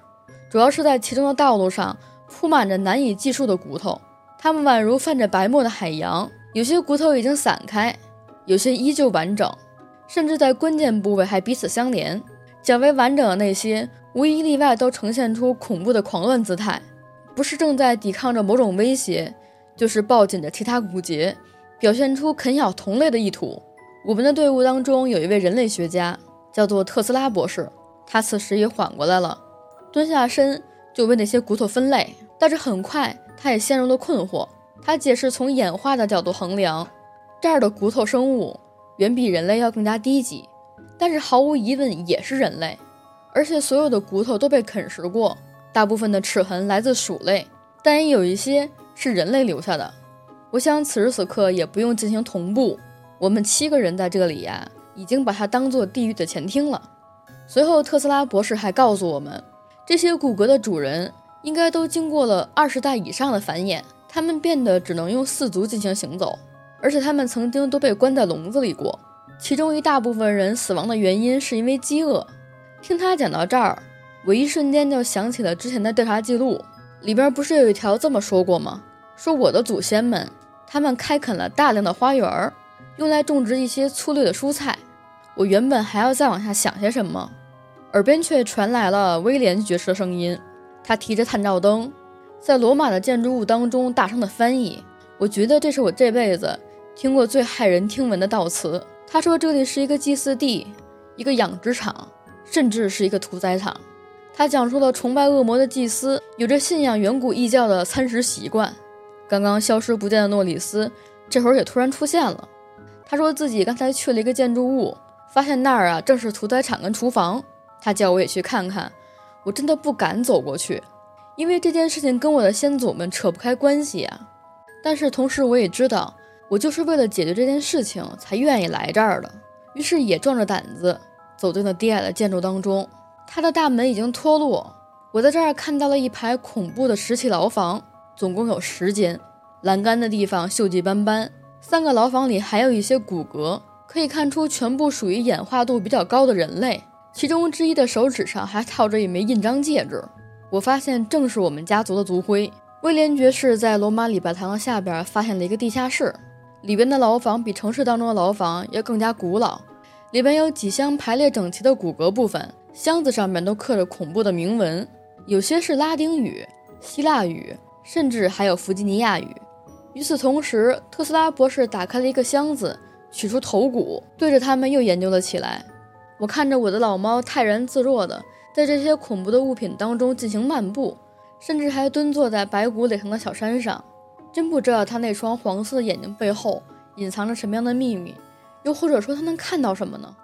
主要是在其中的道路上铺满着难以计数的骨头，它们宛如泛着白沫的海洋。有些骨头已经散开，有些依旧完整，甚至在关键部位还彼此相连。较为完整的那些，无一例外都呈现出恐怖的狂乱姿态，不是正在抵抗着某种威胁，就是抱紧着其他骨节，表现出啃咬同类的意图。我们的队伍当中有一位人类学家，叫做特斯拉博士，他此时也缓过来了，蹲下身就为那些骨头分类，但是很快他也陷入了困惑。他解释，从演化的角度衡量，这儿的骨头生物远比人类要更加低级，但是毫无疑问也是人类。而且所有的骨头都被啃食过，大部分的齿痕来自鼠类，但也有一些是人类留下的。我想此时此刻也不用进行同步，我们七个人在这里呀，已经把它当做地狱的前厅了。随后，特斯拉博士还告诉我们，这些骨骼的主人应该都经过了二十代以上的繁衍。他们变得只能用四足进行行走，而且他们曾经都被关在笼子里过。其中一大部分人死亡的原因是因为饥饿。听他讲到这儿，我一瞬间就想起了之前的调查记录，里边不是有一条这么说过吗？说我的祖先们，他们开垦了大量的花园，用来种植一些粗略的蔬菜。我原本还要再往下想些什么，耳边却传来了威廉爵士的声音。他提着探照灯，在罗马的建筑物当中大声的翻译。我觉得这是我这辈子听过最骇人听闻的悼词。他说这里是一个祭祀地，一个养殖场，甚至是一个屠宰场。他讲述了崇拜恶魔的祭司有着信仰远古异教的餐食习惯。刚刚消失不见的诺里斯这会儿也突然出现了。他说自己刚才去了一个建筑物，发现那儿啊正是屠宰场跟厨房。他叫我也去看看。我真的不敢走过去，因为这件事情跟我的先祖们扯不开关系啊。但是同时我也知道，我就是为了解决这件事情才愿意来这儿的。于是也壮着胆子走进了低矮的建筑当中。它的大门已经脱落，我在这儿看到了一排恐怖的石砌牢房，总共有十间，栏杆的地方锈迹斑斑。三个牢房里还有一些骨骼，可以看出全部属于演化度比较高的人类。其中之一的手指上还套着一枚印章戒指，我发现正是我们家族的族徽。威廉爵士在罗马礼拜堂的下边发现了一个地下室，里边的牢房比城市当中的牢房要更加古老，里边有几箱排列整齐的骨骼部分。箱子上面都刻着恐怖的铭文，有些是拉丁语、希腊语，甚至还有弗吉尼亚语。与此同时，特斯拉博士打开了一个箱子，取出头骨，对着他们又研究了起来。我看着我的老猫泰然自若的在这些恐怖的物品当中进行漫步，甚至还蹲坐在白骨垒成的小山上。真不知道它那双黄色的眼睛背后隐藏着什么样的秘密，又或者说它能看到什么呢？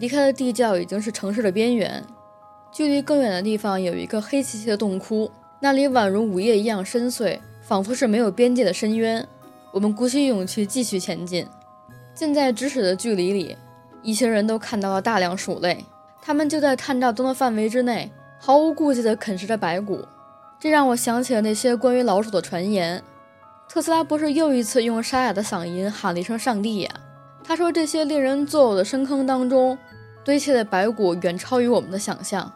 离开的地窖已经是城市的边缘，距离更远的地方有一个黑漆漆的洞窟，那里宛如午夜一样深邃，仿佛是没有边界的深渊。我们鼓起勇气继续前进。近在咫尺的距离里，一行人都看到了大量鼠类，它们就在探照灯的范围之内，毫无顾忌地啃食着白骨。这让我想起了那些关于老鼠的传言。特斯拉博士又一次用沙哑的嗓音喊了一声：“上帝呀！”他说：“这些令人作呕的深坑当中。”堆砌的白骨远超于我们的想象，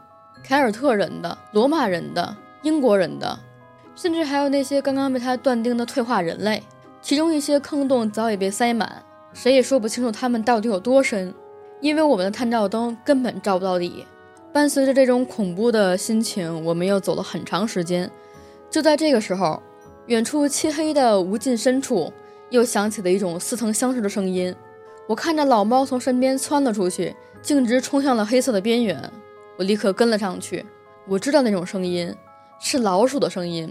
凯尔特人的、罗马人的、英国人的，甚至还有那些刚刚被他断定的退化人类。其中一些坑洞早已被塞满，谁也说不清楚它们到底有多深，因为我们的探照灯根本照不到底。伴随着这种恐怖的心情，我们又走了很长时间。就在这个时候，远处漆黑的无尽深处，又响起了一种似曾相识的声音。我看着老猫从身边窜了出去。径直冲向了黑色的边缘，我立刻跟了上去。我知道那种声音是老鼠的声音，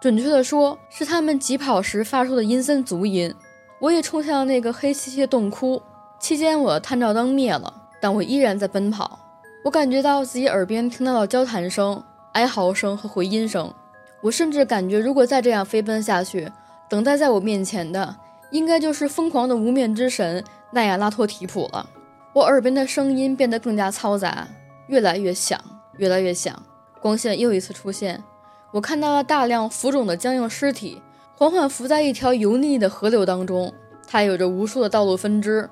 准确的说，是它们疾跑时发出的阴森足音。我也冲向了那个黑漆漆的洞窟，期间我的探照灯灭了，但我依然在奔跑。我感觉到自己耳边听到了交谈声、哀嚎声和回音声。我甚至感觉，如果再这样飞奔下去，等待在我面前的应该就是疯狂的无面之神奈亚拉托提普了。我耳边的声音变得更加嘈杂，越来越响，越来越响。光线又一次出现，我看到了大量浮肿的僵硬尸体，缓缓浮在一条油腻的河流当中。它有着无数的道路分支，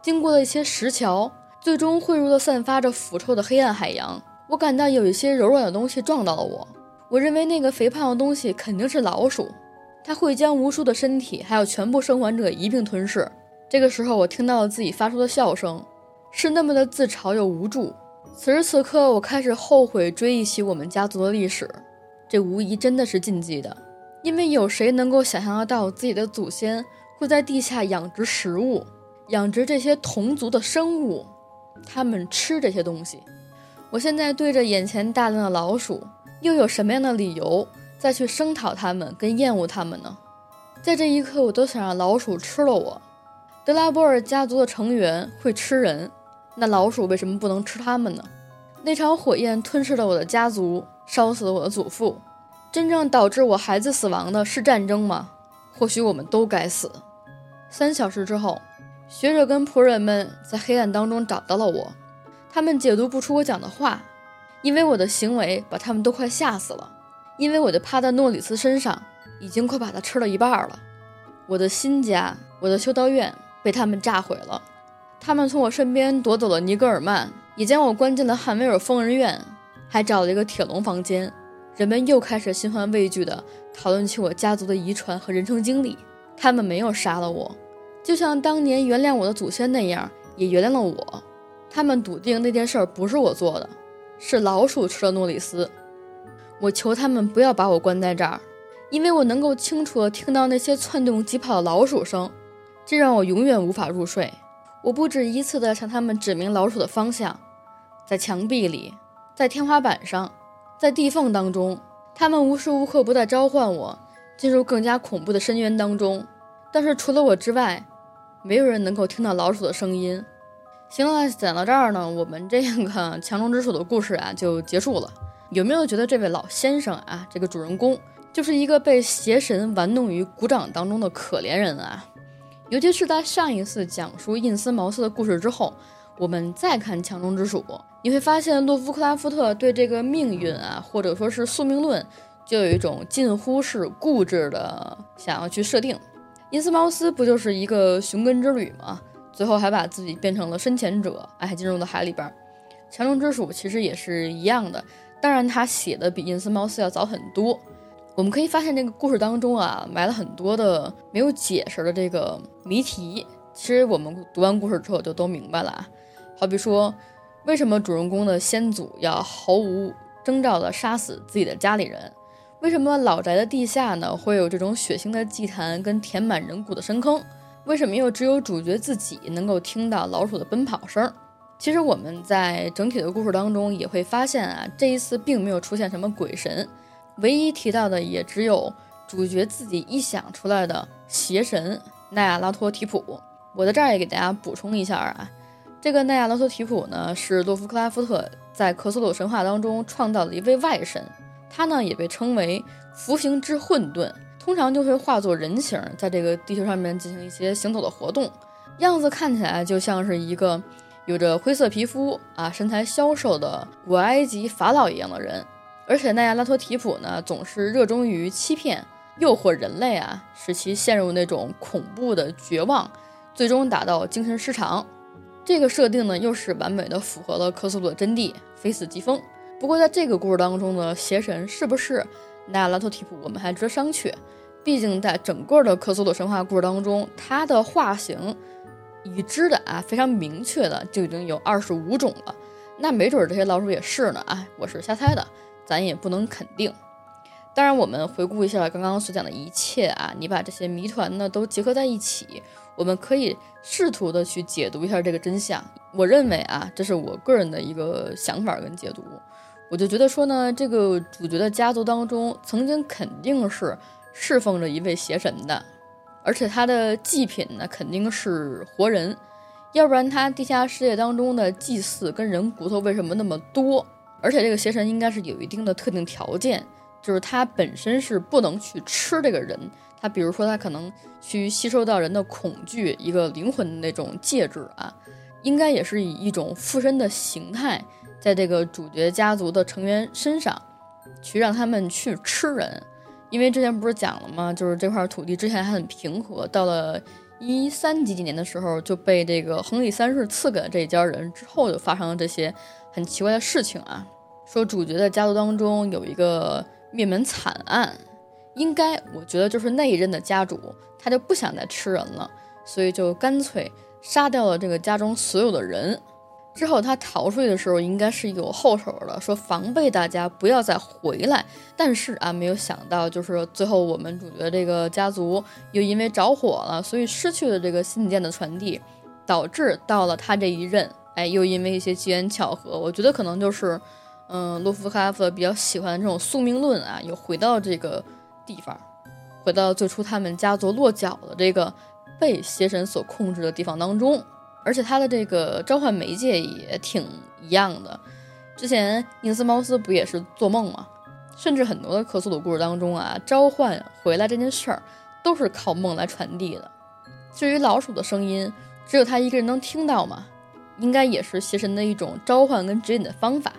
经过了一些石桥，最终汇入了散发着腐臭的黑暗海洋。我感到有一些柔软的东西撞到了我，我认为那个肥胖的东西肯定是老鼠，它会将无数的身体，还有全部生还者一并吞噬。这个时候，我听到了自己发出的笑声。是那么的自嘲又无助。此时此刻，我开始后悔追忆起我们家族的历史。这无疑真的是禁忌的，因为有谁能够想象得到自己的祖先会在地下养殖食物，养殖这些同族的生物？他们吃这些东西。我现在对着眼前大量的老鼠，又有什么样的理由再去声讨他们跟厌恶他们呢？在这一刻，我都想让老鼠吃了我。德拉波尔家族的成员会吃人。那老鼠为什么不能吃他们呢？那场火焰吞噬了我的家族，烧死了我的祖父。真正导致我孩子死亡的是战争吗？或许我们都该死。三小时之后，学者跟仆人们在黑暗当中找到了我。他们解读不出我讲的话，因为我的行为把他们都快吓死了。因为我就趴在诺里斯身上，已经快把他吃了一半了。我的新家，我的修道院被他们炸毁了。他们从我身边夺走了尼格尔曼，也将我关进了汉维尔疯人院。还找了一个铁笼房间，人们又开始心怀畏惧地讨论起我家族的遗传和人生经历。他们没有杀了我，就像当年原谅我的祖先那样，也原谅了我。他们笃定那件事不是我做的，是老鼠吃了诺里斯。我求他们不要把我关在这儿，因为我能够清楚地听到那些窜动疾跑的老鼠声，这让我永远无法入睡。我不止一次地向他们指明老鼠的方向，在墙壁里，在天花板上，在地缝当中，他们无时无刻不在召唤我进入更加恐怖的深渊当中。但是除了我之外，没有人能够听到老鼠的声音。行了，讲到这儿呢，我们这个 强中之鼠的故事啊就结束了。有没有觉得这位老先生啊，这个主人公就是一个被邪神玩弄于股掌当中的可怜人啊？尤其是在上一次讲述印斯茅斯的故事之后，我们再看强中之鼠，你会发现洛夫克拉夫特对这个命运啊，或者说是宿命论，就有一种近乎是固执的想要去设定。印斯茅斯不就是一个寻根之旅吗？最后还把自己变成了深潜者，哎，还进入了海里边。强中之鼠其实也是一样的。当然，他写的比印斯茅斯要早很多。我们可以发现，这个故事当中啊，埋了很多的没有解释的这个谜题。其实我们读完故事之后就都明白了啊。好比说，为什么主人公的先祖要毫无征兆地杀死自己的家里人？为什么老宅的地下呢会有这种血腥的祭坛跟填满人骨的深坑？为什么又只有主角自己能够听到老鼠的奔跑声？其实我们在整体的故事当中也会发现啊，这一次并没有出现什么鬼神，唯一提到的也只有主角自己臆想出来的邪神奈亚拉托提普。我在这儿也给大家补充一下啊，这个奈亚拉托提普呢是洛夫克拉夫特在克苏鲁神话当中创造的一位外神，他呢也被称为服刑之混沌，通常就会化作人形，在这个地球上面进行一些行走的活动，样子看起来就像是一个。有着灰色皮肤啊，身材消瘦的古埃及法老一样的人，而且奈亚拉托提普呢，总是热衷于欺骗、诱惑人类啊，使其陷入那种恐怖的绝望，最终达到精神失常。这个设定呢，又是完美的符合了克苏鲁的真谛，非死即疯。不过，在这个故事当中呢，邪神是不是奈亚拉托提普，我们还值得商榷。毕竟，在整个的克苏鲁神话故事当中，他的化形。已知的啊，非常明确的就已经有二十五种了。那没准这些老鼠也是呢啊，我是瞎猜的，咱也不能肯定。当然，我们回顾一下刚刚所讲的一切啊，你把这些谜团呢都结合在一起，我们可以试图的去解读一下这个真相。我认为啊，这是我个人的一个想法跟解读。我就觉得说呢，这个主角的家族当中曾经肯定是侍奉着一位邪神的。而且他的祭品呢，肯定是活人，要不然他地下世界当中的祭祀跟人骨头为什么那么多？而且这个邪神应该是有一定的特定条件，就是他本身是不能去吃这个人，他比如说他可能去吸收到人的恐惧，一个灵魂的那种介质啊，应该也是以一种附身的形态，在这个主角家族的成员身上，去让他们去吃人。因为之前不是讲了吗？就是这块土地之前还很平和，到了一三几几年的时候就被这个亨利三世赐给了这一家人，之后就发生了这些很奇怪的事情啊。说主角的家族当中有一个灭门惨案，应该我觉得就是那一任的家主他就不想再吃人了，所以就干脆杀掉了这个家中所有的人。之后他逃出去的时候，应该是有后手的，说防备大家不要再回来。但是啊，没有想到，就是最后我们主角这个家族又因为着火了，所以失去了这个信件的传递，导致到了他这一任，哎，又因为一些机缘巧合，我觉得可能就是，嗯，洛夫卡夫比较喜欢这种宿命论啊，又回到这个地方，回到最初他们家族落脚的这个被邪神所控制的地方当中。而且他的这个召唤媒介也挺一样的，之前印斯茅斯不也是做梦吗？甚至很多的克苏鲁故事当中啊，召唤回来这件事儿都是靠梦来传递的。至于老鼠的声音，只有他一个人能听到吗？应该也是邪神的一种召唤跟指引的方法。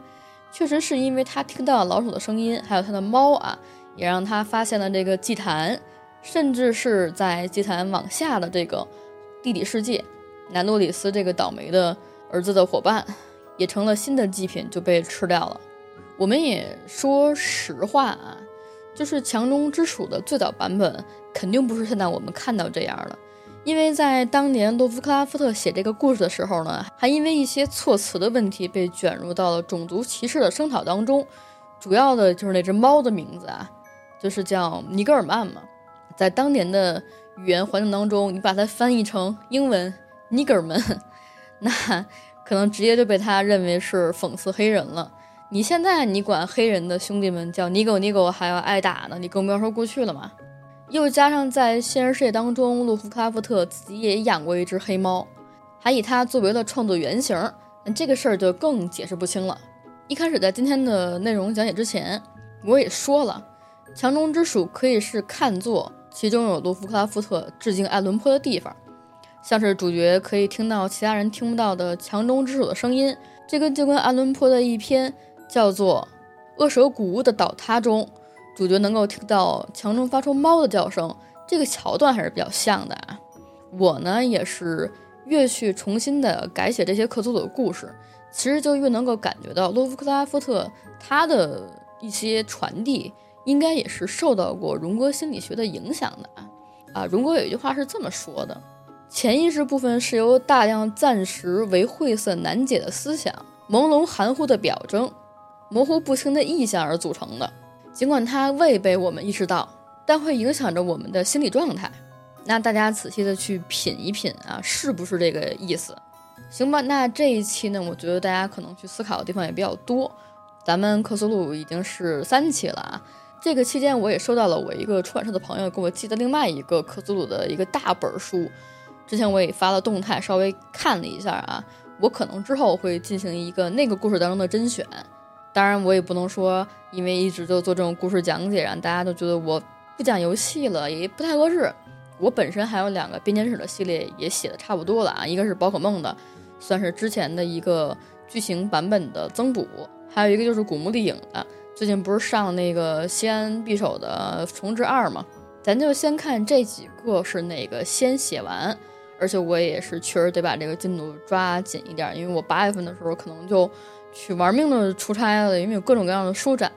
确实是因为他听到了老鼠的声音，还有他的猫啊，也让他发现了这个祭坛，甚至是在祭坛往下的这个地底世界。南诺里斯这个倒霉的儿子的伙伴，也成了新的祭品，就被吃掉了。我们也说实话啊，就是强中之鼠的最早版本肯定不是现在我们看到这样的，因为在当年洛夫克拉夫特写这个故事的时候呢，还因为一些措辞的问题被卷入到了种族歧视的声讨当中，主要的就是那只猫的名字啊，就是叫尼格尔曼嘛，在当年的语言环境当中，你把它翻译成英文尼格尔们，那可能直接就被他认为是讽刺黑人了。你现在你管黑人的兄弟们叫尼狗尼狗还要挨打呢，你更不要说过去了嘛。又加上在现实世界当中，洛夫克拉夫特自己也养过一只黑猫，还以它作为了创作原型，那这个事儿就更解释不清了。一开始在今天的内容讲解之前，我也说了，墙中之鼠可以是看作其中有洛夫克拉夫特致敬爱伦坡的地方，像是主角可以听到其他人听不到的墙中之鼠的声音，这跟就跟爱伦坡的一篇。叫做《恶蛇谷屋的倒塌》中，主角能够听到墙中发出猫的叫声，这个桥段还是比较像的啊。我呢也是越去重新的改写这些克苏鲁的故事，其实就越能够感觉到洛夫克拉夫特他的一些传递，应该也是受到过荣格心理学的影响的啊。啊，荣格有一句话是这么说的：潜意识部分是由大量暂时为晦涩难解的思想、朦胧含糊的表征。模糊不清的意象而组成的，尽管它未被我们意识到，但会影响着我们的心理状态。那大家仔细的去品一品啊，是不是这个意思？行吧，那这一期呢，我觉得大家可能去思考的地方也比较多。咱们克苏鲁已经是三期了啊，这个期间我也收到了我一个出版社的朋友给我寄的另外一个克苏鲁的一个大本书，之前我也发了动态，稍微看了一下啊，我可能之后会进行一个那个故事当中的甄选。当然，我也不能说，因为一直就做这种故事讲解，让大家都觉得我不讲游戏了，也不太合适。我本身还有两个编年史的系列也写的差不多了啊，一个是宝可梦的，算是之前的一个剧情版本的增补，还有一个就是古墓丽影的，最近不是上那个西安匕首的重置二吗？咱就先看这几个是哪个先写完，而且我也是确实得把这个进度抓紧一点，因为我八月份的时候可能就。去玩命的出差了，因为有各种各样的书展，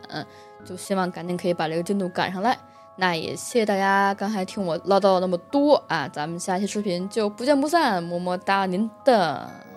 就希望赶紧可以把这个进度赶上来。那也谢谢大家刚才听我唠叨了那么多啊，咱们下期视频就不见不散，么么哒，您的。